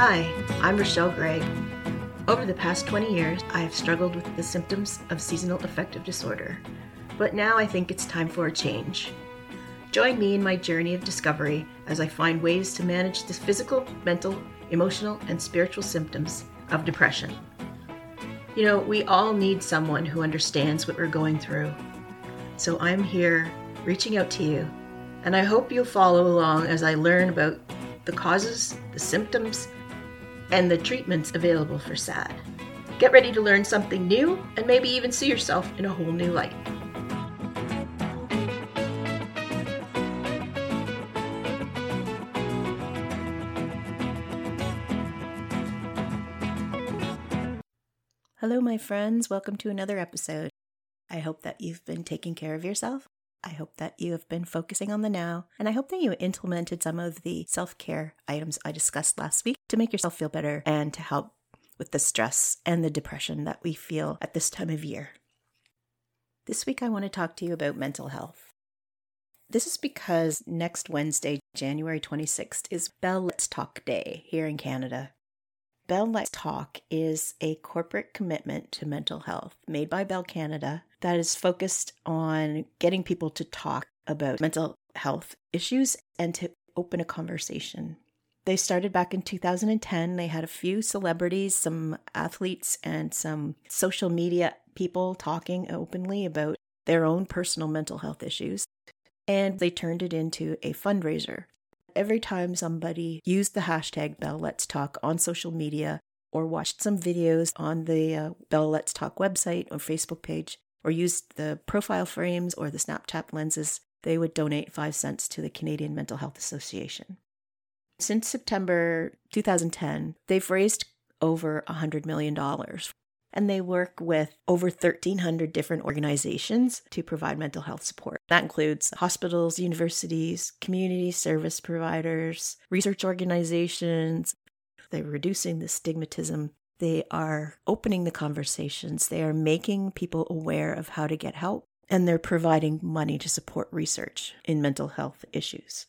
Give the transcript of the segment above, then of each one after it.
Hi, I'm Richelle Gregg. Over the past 20 years, I have struggled with the symptoms of seasonal affective disorder, but now I think it's time for a change. Join me in my journey of discovery as I find ways to manage the physical, mental, emotional, and spiritual symptoms of depression. You know, we all need someone who understands what we're going through. So I'm here reaching out to you, and I hope you'll follow along as I learn about the causes, the symptoms, and the treatments available for SAD. Get ready to learn something new and maybe even see yourself in a whole new light. Hello, my friends. Welcome to another episode. I hope that you've been taking care of yourself I hope that you have been focusing on the now, and I hope that you implemented some of the self care items I discussed last week to make yourself feel better and to help with the stress and the depression that we feel at this time of year. This week, I want to talk to you about mental health. This is because next Wednesday, January 26th, is Bell Let's Talk Day here in Canada. Bell Let's Talk is a corporate commitment to mental health made by Bell Canada that is focused on getting people to talk about mental health issues and to open a conversation. They started back in 2010. They had a few celebrities, some athletes, and some social media people talking openly about their own personal mental health issues. And they turned it into a fundraiser. Every time somebody used the hashtag Bell Let's Talk on social media or watched some videos on the uh, Bell Let's Talk website or Facebook page, or used the profile frames or the Snapchat lenses, they would donate 5 cents to the Canadian Mental Health Association. Since September 2010, they've raised over $100 million. And they work with over 1,300 different organizations to provide mental health support. That includes hospitals, universities, community service providers, research organizations. They're reducing the stigmatism they are opening the conversations. They are making people aware of how to get help, and they're providing money to support research in mental health issues.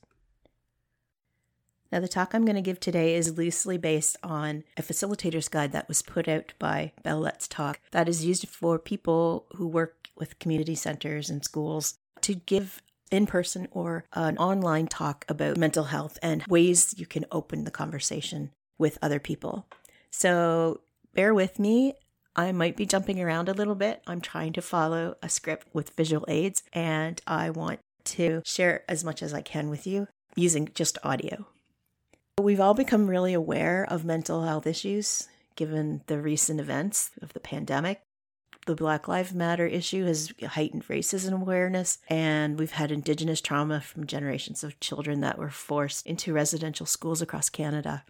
Now, the talk I'm going to give today is loosely based on a facilitator's guide that was put out by Bell Let's Talk that is used for people who work with community centers and schools to give in person or an online talk about mental health and ways you can open the conversation with other people. So bear with me. I might be jumping around a little bit. I'm trying to follow a script with visual aids, and I want to share as much as I can with you using just audio. We've all become really aware of mental health issues given the recent events of the pandemic. The Black Lives Matter issue has heightened racism awareness, and we've had Indigenous trauma from generations of children that were forced into residential schools across Canada.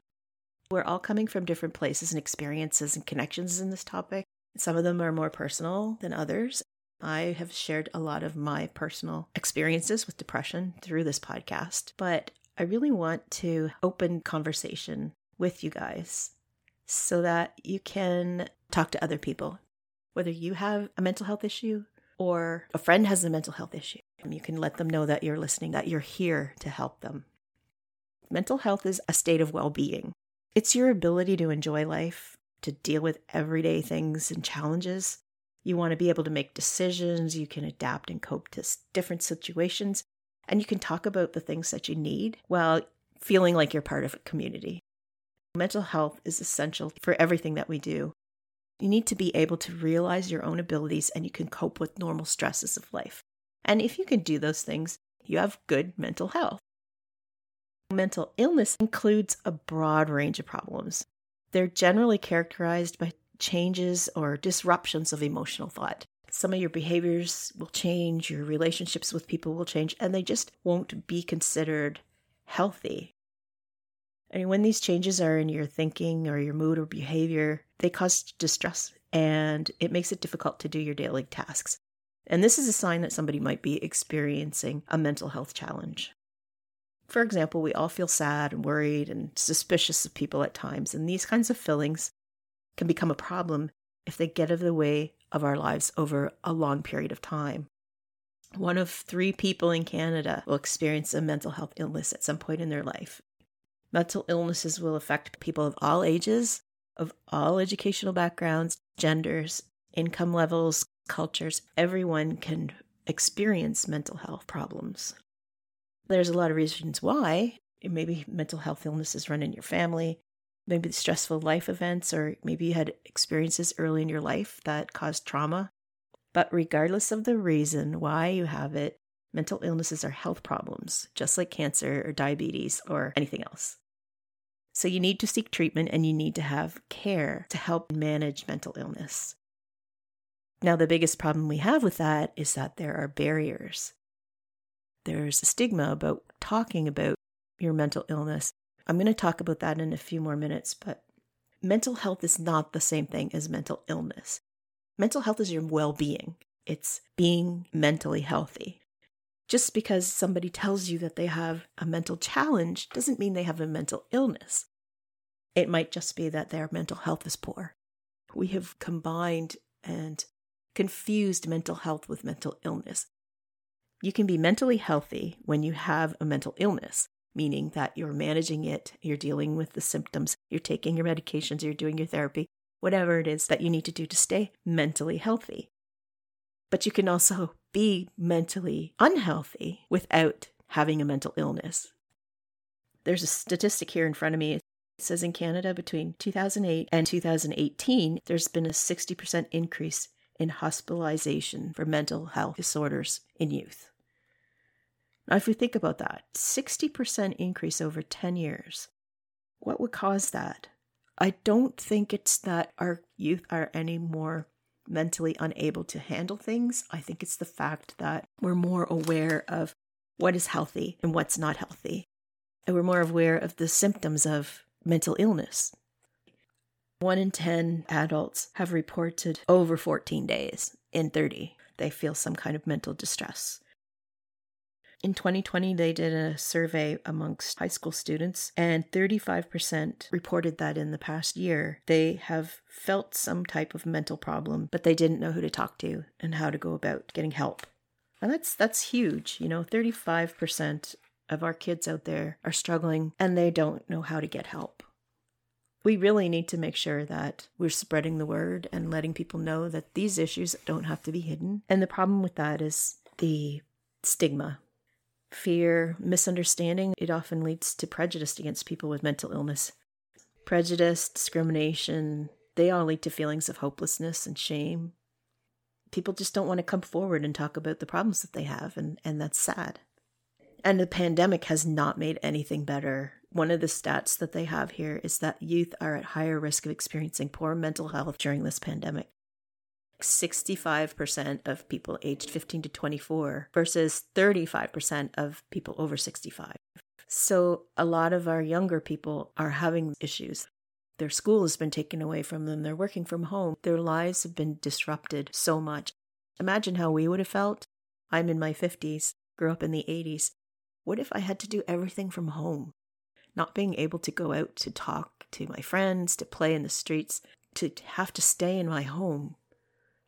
We're all coming from different places and experiences and connections in this topic. Some of them are more personal than others. I have shared a lot of my personal experiences with depression through this podcast, but I really want to open conversation with you guys so that you can talk to other people. Whether you have a mental health issue or a friend has a mental health issue, um, you can let them know that you're listening, that you're here to help them. Mental health is a state of well being. It's your ability to enjoy life, to deal with everyday things and challenges. You want to be able to make decisions, you can adapt and cope to different situations, and you can talk about the things that you need while feeling like you're part of a community. Mental health is essential for everything that we do. You need to be able to realize your own abilities and you can cope with normal stresses of life. And if you can do those things, you have good mental health. Mental illness includes a broad range of problems. They're generally characterized by changes or disruptions of emotional thought. Some of your behaviors will change, your relationships with people will change, and they just won't be considered healthy. And when these changes are in your thinking or your mood or behavior, they cause distress and it makes it difficult to do your daily tasks. And this is a sign that somebody might be experiencing a mental health challenge. For example, we all feel sad and worried and suspicious of people at times, and these kinds of feelings can become a problem if they get in the way of our lives over a long period of time. One of three people in Canada will experience a mental health illness at some point in their life. Mental illnesses will affect people of all ages, of all educational backgrounds, genders, income levels, cultures. Everyone can experience mental health problems. There's a lot of reasons why. Maybe mental health illnesses run in your family, maybe stressful life events, or maybe you had experiences early in your life that caused trauma. But regardless of the reason why you have it, mental illnesses are health problems, just like cancer or diabetes or anything else. So you need to seek treatment and you need to have care to help manage mental illness. Now, the biggest problem we have with that is that there are barriers. There's a stigma about talking about your mental illness. I'm going to talk about that in a few more minutes, but mental health is not the same thing as mental illness. Mental health is your well being, it's being mentally healthy. Just because somebody tells you that they have a mental challenge doesn't mean they have a mental illness. It might just be that their mental health is poor. We have combined and confused mental health with mental illness. You can be mentally healthy when you have a mental illness, meaning that you're managing it, you're dealing with the symptoms, you're taking your medications, you're doing your therapy, whatever it is that you need to do to stay mentally healthy. But you can also be mentally unhealthy without having a mental illness. There's a statistic here in front of me. It says in Canada between 2008 and 2018, there's been a 60% increase in hospitalization for mental health disorders in youth. Now, if we think about that, 60% increase over 10 years, what would cause that? I don't think it's that our youth are any more mentally unable to handle things. I think it's the fact that we're more aware of what is healthy and what's not healthy. And we're more aware of the symptoms of mental illness. One in 10 adults have reported over 14 days in 30 they feel some kind of mental distress. In 2020, they did a survey amongst high school students, and 35% reported that in the past year they have felt some type of mental problem, but they didn't know who to talk to and how to go about getting help. And that's that's huge. You know, 35% of our kids out there are struggling and they don't know how to get help we really need to make sure that we're spreading the word and letting people know that these issues don't have to be hidden. And the problem with that is the stigma. Fear, misunderstanding, it often leads to prejudice against people with mental illness. Prejudice, discrimination, they all lead to feelings of hopelessness and shame. People just don't want to come forward and talk about the problems that they have, and, and that's sad. And the pandemic has not made anything better one of the stats that they have here is that youth are at higher risk of experiencing poor mental health during this pandemic. 65% of people aged 15 to 24 versus 35% of people over 65. So, a lot of our younger people are having issues. Their school has been taken away from them, they're working from home, their lives have been disrupted so much. Imagine how we would have felt. I'm in my 50s, grew up in the 80s. What if I had to do everything from home? not being able to go out to talk to my friends, to play in the streets, to have to stay in my home,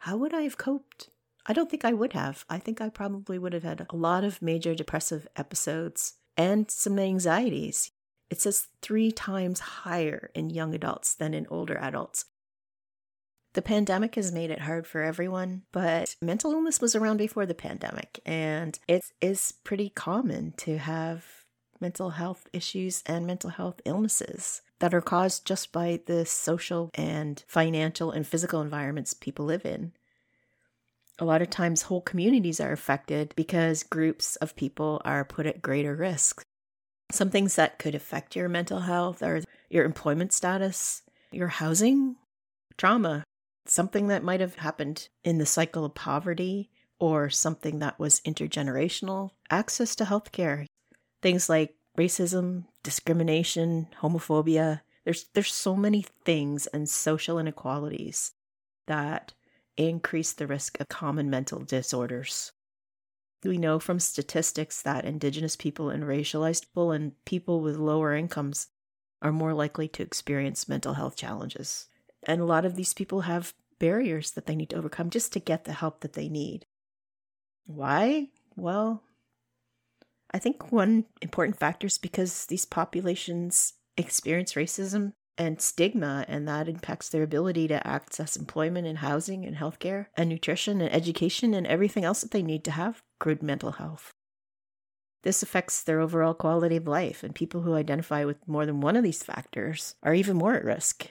how would I have coped? I don't think I would have. I think I probably would have had a lot of major depressive episodes and some anxieties. It says three times higher in young adults than in older adults. The pandemic has made it hard for everyone, but mental illness was around before the pandemic, and it is pretty common to have mental health issues and mental health illnesses that are caused just by the social and financial and physical environments people live in. A lot of times, whole communities are affected because groups of people are put at greater risk. Some things that could affect your mental health are your employment status, your housing, trauma, something that might have happened in the cycle of poverty, or something that was intergenerational, access to healthcare, things like racism, discrimination, homophobia. There's there's so many things and social inequalities that increase the risk of common mental disorders. We know from statistics that indigenous people and racialized people and people with lower incomes are more likely to experience mental health challenges. And a lot of these people have barriers that they need to overcome just to get the help that they need. Why? Well, I think one important factor is because these populations experience racism and stigma, and that impacts their ability to access employment and housing and healthcare and nutrition and education and everything else that they need to have good mental health. This affects their overall quality of life, and people who identify with more than one of these factors are even more at risk.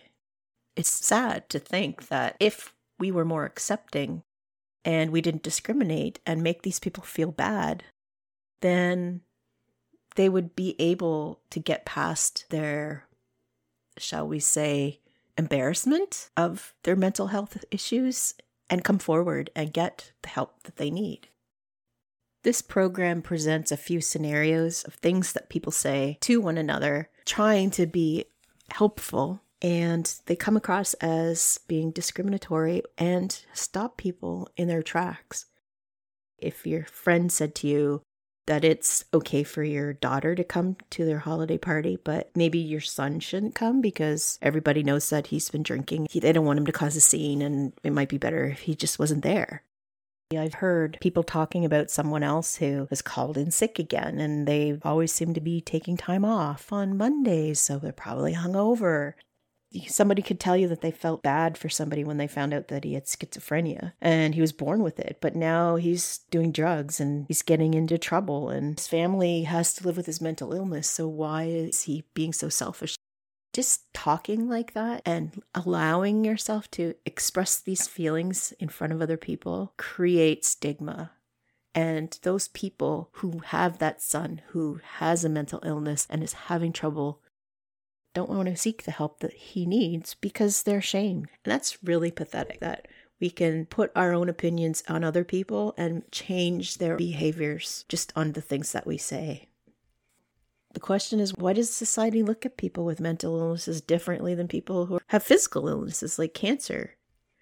It's sad to think that if we were more accepting and we didn't discriminate and make these people feel bad, then they would be able to get past their, shall we say, embarrassment of their mental health issues and come forward and get the help that they need. This program presents a few scenarios of things that people say to one another, trying to be helpful, and they come across as being discriminatory and stop people in their tracks. If your friend said to you that it's okay for your daughter to come to their holiday party, but maybe your son shouldn't come because everybody knows that he's been drinking. They don't want him to cause a scene, and it might be better if he just wasn't there. I've heard people talking about someone else who was called in sick again, and they always seem to be taking time off on Mondays, so they're probably hungover. Somebody could tell you that they felt bad for somebody when they found out that he had schizophrenia and he was born with it, but now he's doing drugs and he's getting into trouble, and his family has to live with his mental illness. So, why is he being so selfish? just talking like that and allowing yourself to express these feelings in front of other people creates stigma. And those people who have that son who has a mental illness and is having trouble don't want to seek the help that he needs because they're ashamed. And that's really pathetic that we can put our own opinions on other people and change their behaviors just on the things that we say. The question is, why does society look at people with mental illnesses differently than people who have physical illnesses like cancer?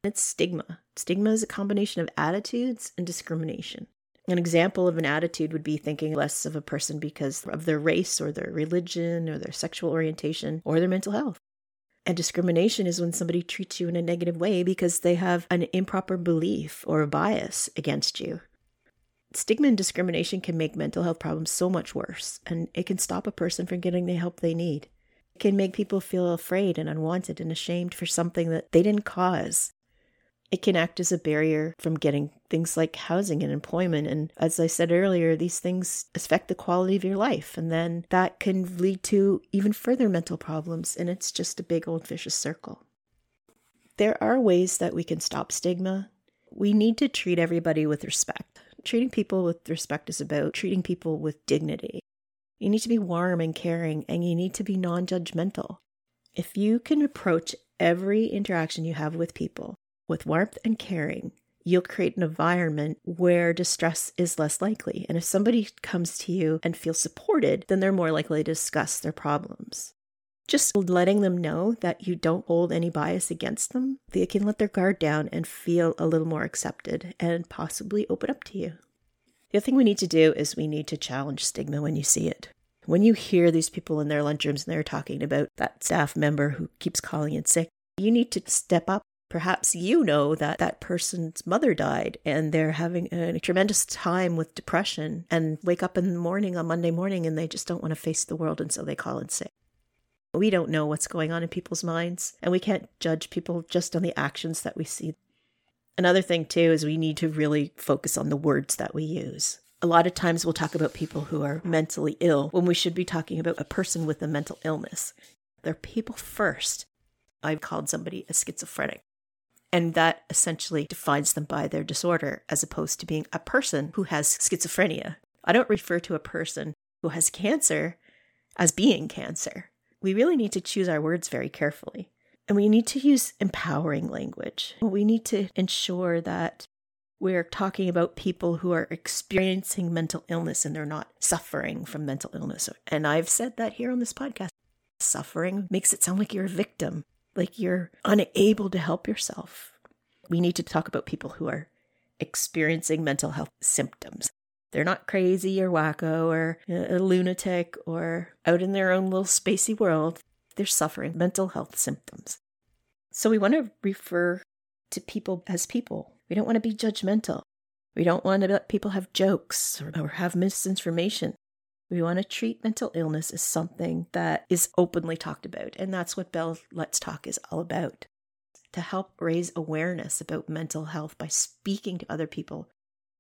It's stigma. Stigma is a combination of attitudes and discrimination. An example of an attitude would be thinking less of a person because of their race or their religion or their sexual orientation or their mental health. And discrimination is when somebody treats you in a negative way because they have an improper belief or a bias against you. Stigma and discrimination can make mental health problems so much worse, and it can stop a person from getting the help they need. It can make people feel afraid and unwanted and ashamed for something that they didn't cause. It can act as a barrier from getting things like housing and employment. And as I said earlier, these things affect the quality of your life. And then that can lead to even further mental problems. And it's just a big old vicious circle. There are ways that we can stop stigma. We need to treat everybody with respect. Treating people with respect is about treating people with dignity. You need to be warm and caring, and you need to be non judgmental. If you can approach every interaction you have with people with warmth and caring, you'll create an environment where distress is less likely. And if somebody comes to you and feels supported, then they're more likely to discuss their problems. Just letting them know that you don't hold any bias against them, they can let their guard down and feel a little more accepted and possibly open up to you. The other thing we need to do is we need to challenge stigma when you see it. When you hear these people in their lunchrooms and they're talking about that staff member who keeps calling in sick, you need to step up. Perhaps you know that that person's mother died and they're having a tremendous time with depression and wake up in the morning on Monday morning and they just don't want to face the world and so they call in sick. We don't know what's going on in people's minds, and we can't judge people just on the actions that we see. Another thing, too, is we need to really focus on the words that we use. A lot of times we'll talk about people who are mentally ill when we should be talking about a person with a mental illness. They're people first. I've called somebody a schizophrenic. And that essentially defines them by their disorder as opposed to being a person who has schizophrenia. I don't refer to a person who has cancer as being cancer we really need to choose our words very carefully. And we need to use empowering language. We need to ensure that we're talking about people who are experiencing mental illness and they're not suffering from mental illness. And I've said that here on this podcast. Suffering makes it sound like you're a victim, like you're unable to help yourself. We need to talk about people who are experiencing mental health symptoms. They're not crazy or wacko or a lunatic or out in their own little spacey world. They're suffering mental health symptoms. So we want to refer to people as people. We don't want to be judgmental. We don't want to let people have jokes or, have misinformation. We want to treat mental illness as something that is openly talked about. And that's what Bell Let's Talk is all about to help raise awareness about mental health by speaking to other people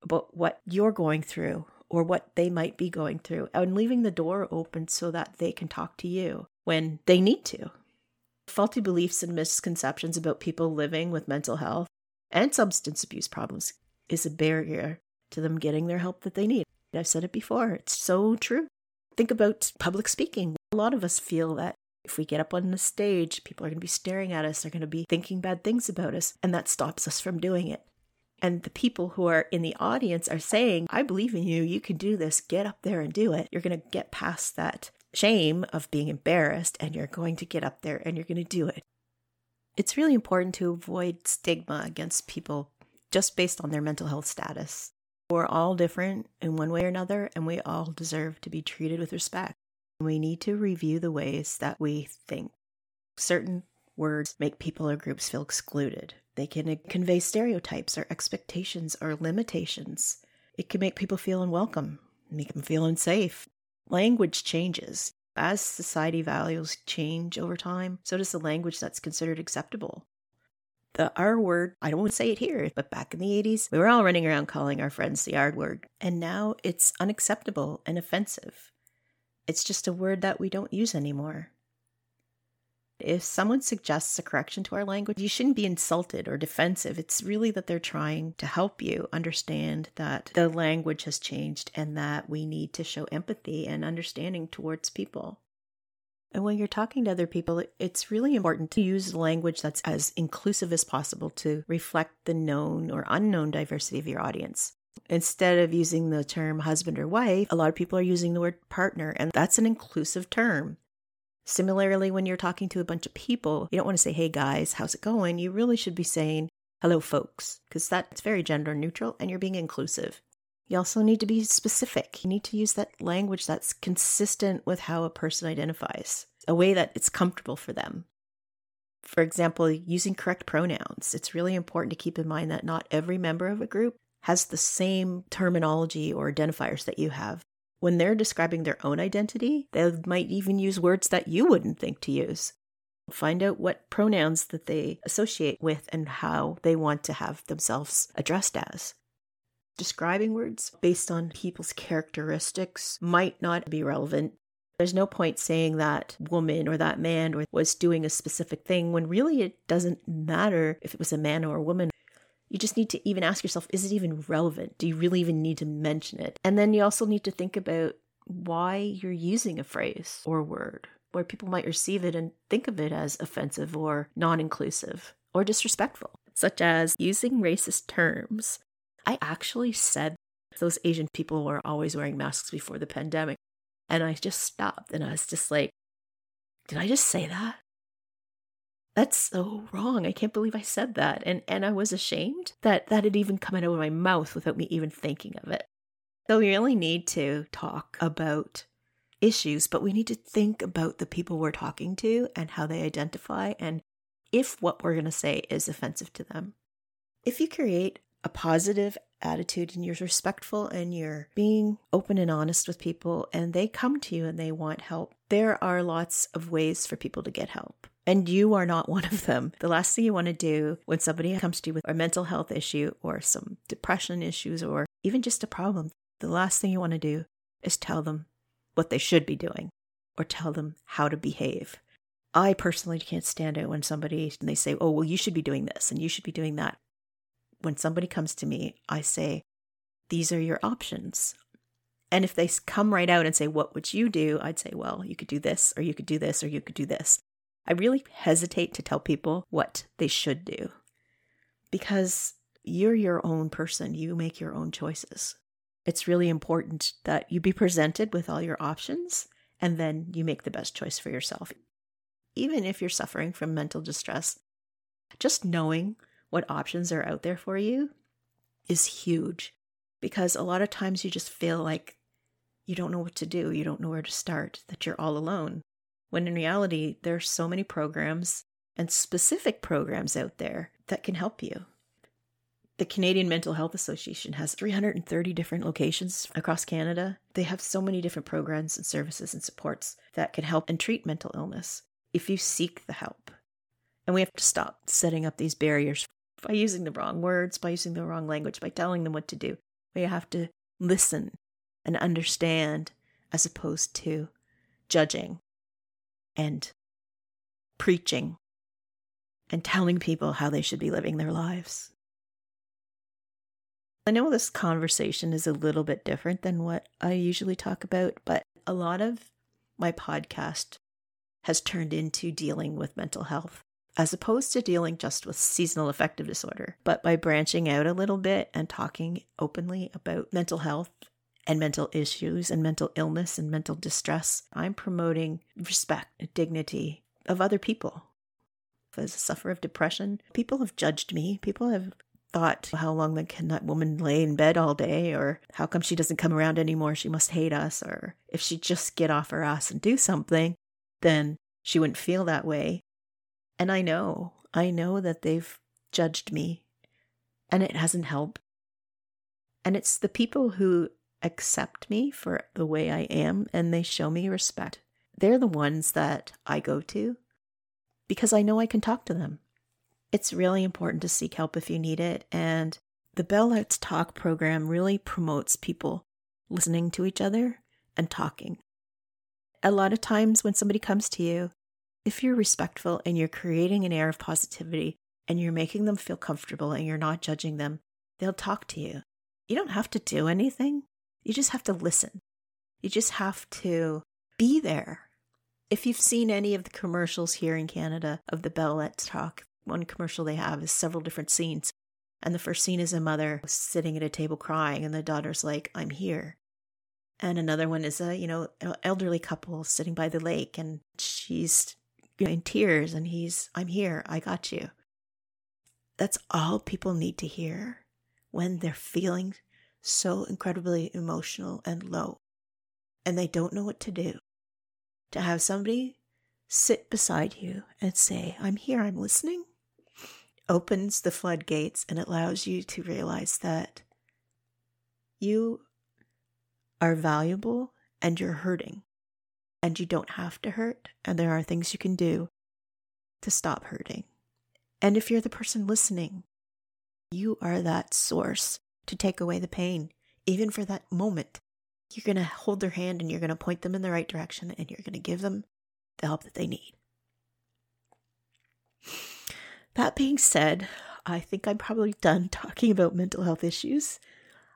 about what you're going through or what they might be going through and leaving the door open so that they can talk to you when they need to. Faulty beliefs and misconceptions about people living with mental health and substance abuse problems is a barrier to them getting their help that they need. I've said it before, it's so true. Think about public speaking. A lot of us feel that if we get up on the stage, people are going to be staring at us, they're going to be thinking bad things about us, and that stops us from doing it. And the people who are in the audience are saying, I believe in you, you can do this, get up there and do it. You're going to get past that shame of being embarrassed, and you're going to get up there and you're going to do it. It's really important to avoid stigma against people just based on their mental health status. We're all different in one way or another, and we all deserve to be treated with respect. We need to review the ways that we think. Certain words make people or groups feel excluded. They can convey stereotypes or expectations or limitations. It can make people feel unwelcome, make them feel unsafe. Language changes. As society values change over time, so does the language that's considered acceptable the R word, I don't want to say it here, but back in the 80s, we were all running around calling our friends the R word. And now it's unacceptable and offensive. It's just a word that we don't use anymore. If someone suggests a correction to our language, you shouldn't be insulted or defensive. It's really that they're trying to help you understand that the language has changed and that we need to show empathy and understanding towards people. And when you're talking to other people, it's really important to use language that's as inclusive as possible to reflect the known or unknown diversity of your audience. Instead of using the term husband or wife, a lot of people are using the word partner, and that's an inclusive term. Similarly, when you're talking to a bunch of people, you don't want to say, hey guys, how's it going? You really should be saying, hello folks, because that's very gender neutral and you're being inclusive. You also need to be specific. You need to use that language that's consistent with how a person identifies, a way that it's comfortable for them. For example, using correct pronouns. It's really important to keep in mind that not every member of a group has the same terminology or identifiers that you have. When they're describing their own identity, they might even use words that you wouldn't think to use. Find out what pronouns that they associate with and how they want to have themselves addressed as describing words based on people's characteristics might not be relevant. There's no point saying that woman or that man was doing a specific thing when really it doesn't matter if it was a man or a woman. You just need to even ask yourself, is it even relevant? Do you really even need to mention it? And then you also need to think about why you're using a phrase or word where people might receive it and think of it as offensive or non inclusive or disrespectful, such as using racist terms I actually said those Asian people were always wearing masks before the pandemic. And I just stopped and I was just like, did I just say that? That's so wrong. I can't believe I said that. And and I was ashamed that that had even come out of my mouth without me even thinking of it. So we really need to talk about issues, but we need to think about the people we're talking to and how they identify and if what we're going to say is offensive to them. If you create a positive attitude and you're respectful and you're being open and honest with people and they come to you and they want help, there are lots of ways for people to get help. And you are not one of them. The last thing you want to do when somebody comes to you with a mental health issue or some depression issues or even just a problem, the last thing you want to do is tell them what they should be doing or tell them how to behave. I personally can't stand it when somebody and they say, "Oh, well you should be doing this and you should be doing that." When somebody comes to me, I say, These are your options. And if they come right out and say, What would you do? I'd say, Well, you could do this, or you could do this, or you could do this. I really hesitate to tell people what they should do because you're your own person. You make your own choices. It's really important that you be presented with all your options and then you make the best choice for yourself. Even if you're suffering from mental distress, just knowing what options are out there for you is huge because a lot of times you just feel like you don't know what to do, you don't know where to start, that you're all alone. When in reality, there are so many programs and specific programs out there that can help you. The Canadian Mental Health Association has 330 different locations across Canada. They have so many different programs and services and supports that can help and treat mental illness if you seek the help. And we have to stop setting up these barriers by using the wrong words, by using the wrong language, by telling them what to do. We have to listen and understand as opposed to judging and preaching and telling people how they should be living their lives. I know this conversation is a little bit different than what I usually talk about, but a lot of my podcast has turned into dealing with mental health as opposed to dealing just with seasonal affective disorder. But by branching out a little bit and talking openly about mental health and mental issues and mental illness and mental distress, I'm promoting respect and dignity of other people. As a sufferer of depression, people have judged me. People have thought, how long can that woman lay in bed all day? Or how come she doesn't come around anymore? She must hate us. Or if she'd just get off her ass and do something, then she wouldn't feel that way. And I know, I know that they've judged me and it hasn't helped. And it's the people who accept me for the way I am and they show me respect. They're the ones that I go to because I know I can talk to them. It's really important to seek help if you need it. And the Bell Let's Talk program really promotes people listening to each other and talking. A lot of times when somebody comes to you, if you're respectful and you're creating an air of positivity and you're making them feel comfortable and you're not judging them, they'll talk to you. You don't have to do anything, you just have to listen. You just have to be there. If you've seen any of the commercials here in Canada of the Bell Let's Talk, one commercial they have is several different scenes. And the first scene is a mother sitting at a table crying, and the daughter's like, I'm here. And another one is a, you know, elderly couple sitting by the lake, and she's in tears, and he's, I'm here, I got you. That's all people need to hear when they're feeling so incredibly emotional and low, and they don't know what to do. To have somebody sit beside you and say, I'm here, I'm listening, opens the floodgates and allows you to realize that you are valuable and you're hurting and you don't have to hurt and there are things you can do to stop hurting. And if you're the person listening, you are that source to take away the pain, even for that moment. You're going to hold their hand and you're going to point them in the right direction and you're going to give them the help that they need. That being said, I think I'm probably done talking about mental health issues.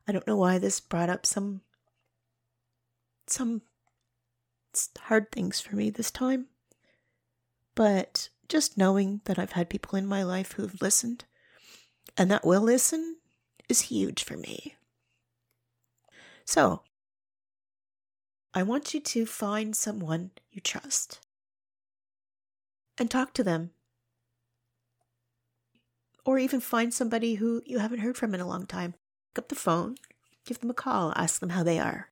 I don't know why this brought up some some hard things for me this time. But just knowing that I've had people in my life who've listened and that will listen is huge for me. So, I want you to find someone you trust and talk to them or even find somebody who you haven't heard from in a long time. Pick up the phone, give them a call, ask them how they are.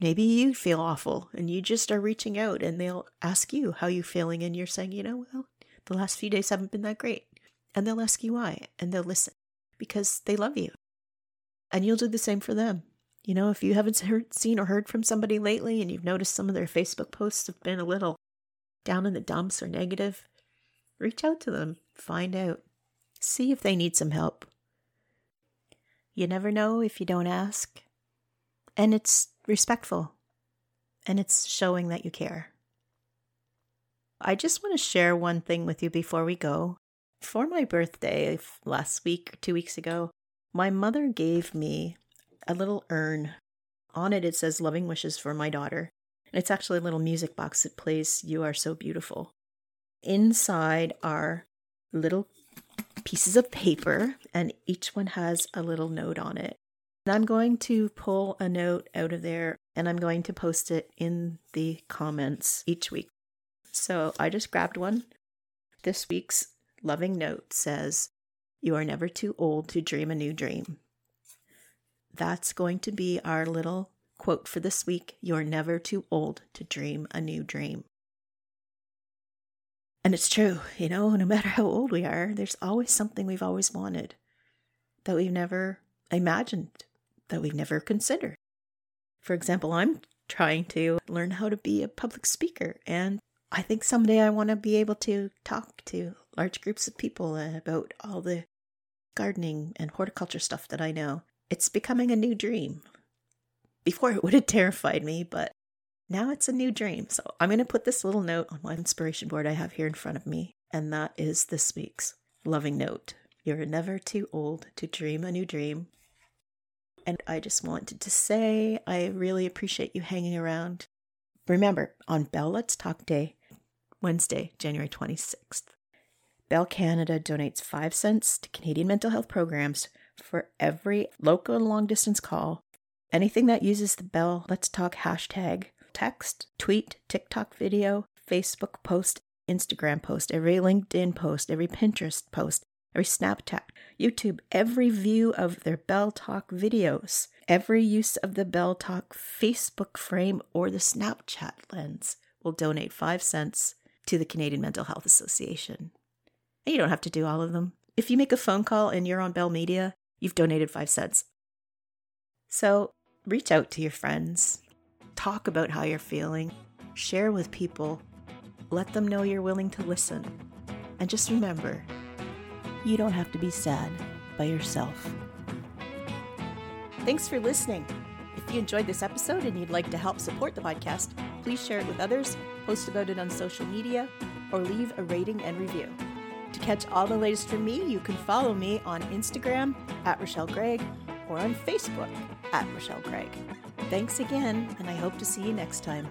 Maybe you feel awful and you just are reaching out and they'll ask you how you're feeling and you're saying, you know, well, the last few days haven't been that great. And they'll ask you why and they'll listen because they love you. And you'll do the same for them. You know, if you haven't heard, seen or heard from somebody lately and you've noticed some of their Facebook posts have been a little down in the dumps or negative, reach out to them Find out. See if they need some help. You never know if you don't ask. And it's respectful. And it's showing that you care. I just want to share one thing with you before we go. For my birthday last week, two weeks ago, my mother gave me a little urn. On it, it says loving wishes for my daughter. And it's actually a little music box that plays You Are So Beautiful. Inside are little pieces of paper, and each one has a little note on it. And I'm going to pull a note out of there and I'm going to post it in the comments each week. So I just grabbed one. This week's loving note says, You are never too old to dream a new dream. That's going to be our little quote for this week. You're never too old to dream a new dream. And it's true, you know, no matter how old we are, there's always something we've always wanted. that we've never imagined, that we've never considered. For example, I'm trying to learn how to be a public speaker, and I think someday I want to be able to talk to large groups of people about all the gardening and horticulture stuff that I know. It's becoming a new dream. Before it would have terrified me, but now it's a new dream. So I'm going to put this little note on my inspiration board I have here in front of me, and that is this week's loving note. You're never too old to dream a new dream. And I just wanted to say I really appreciate you hanging around. Remember, on Bell Let's Talk Day, Wednesday, January 26th, Bell Canada donates 5 cents to Canadian mental health programs for every local and long distance call. Anything that uses the Bell Let's Talk hashtag, text, tweet, TikTok video, Facebook post, Instagram post, every LinkedIn post, every Pinterest post, every Snapchat, YouTube, every view of their Bell Talk videos, every use of the Bell Talk Facebook frame or the Snapchat lens will donate 5 cents to the Canadian Mental Health Association. And you don't have to do all of them. If you make a phone call and you're on Bell Media, you've donated 5 cents. So reach out to your friends, talk about how you're feeling, share with people, let them know you're willing to listen. And just remember, you don't have to be sad by yourself. Thanks for listening. If you enjoyed this episode and you'd like to help support the podcast, please share it with others, post about it on social media, or leave a rating and review. To catch all the latest from me, you can follow me on Instagram at Richelle Gregg or on Facebook at Richelle Gregg. Thanks again, and I hope to see you next time.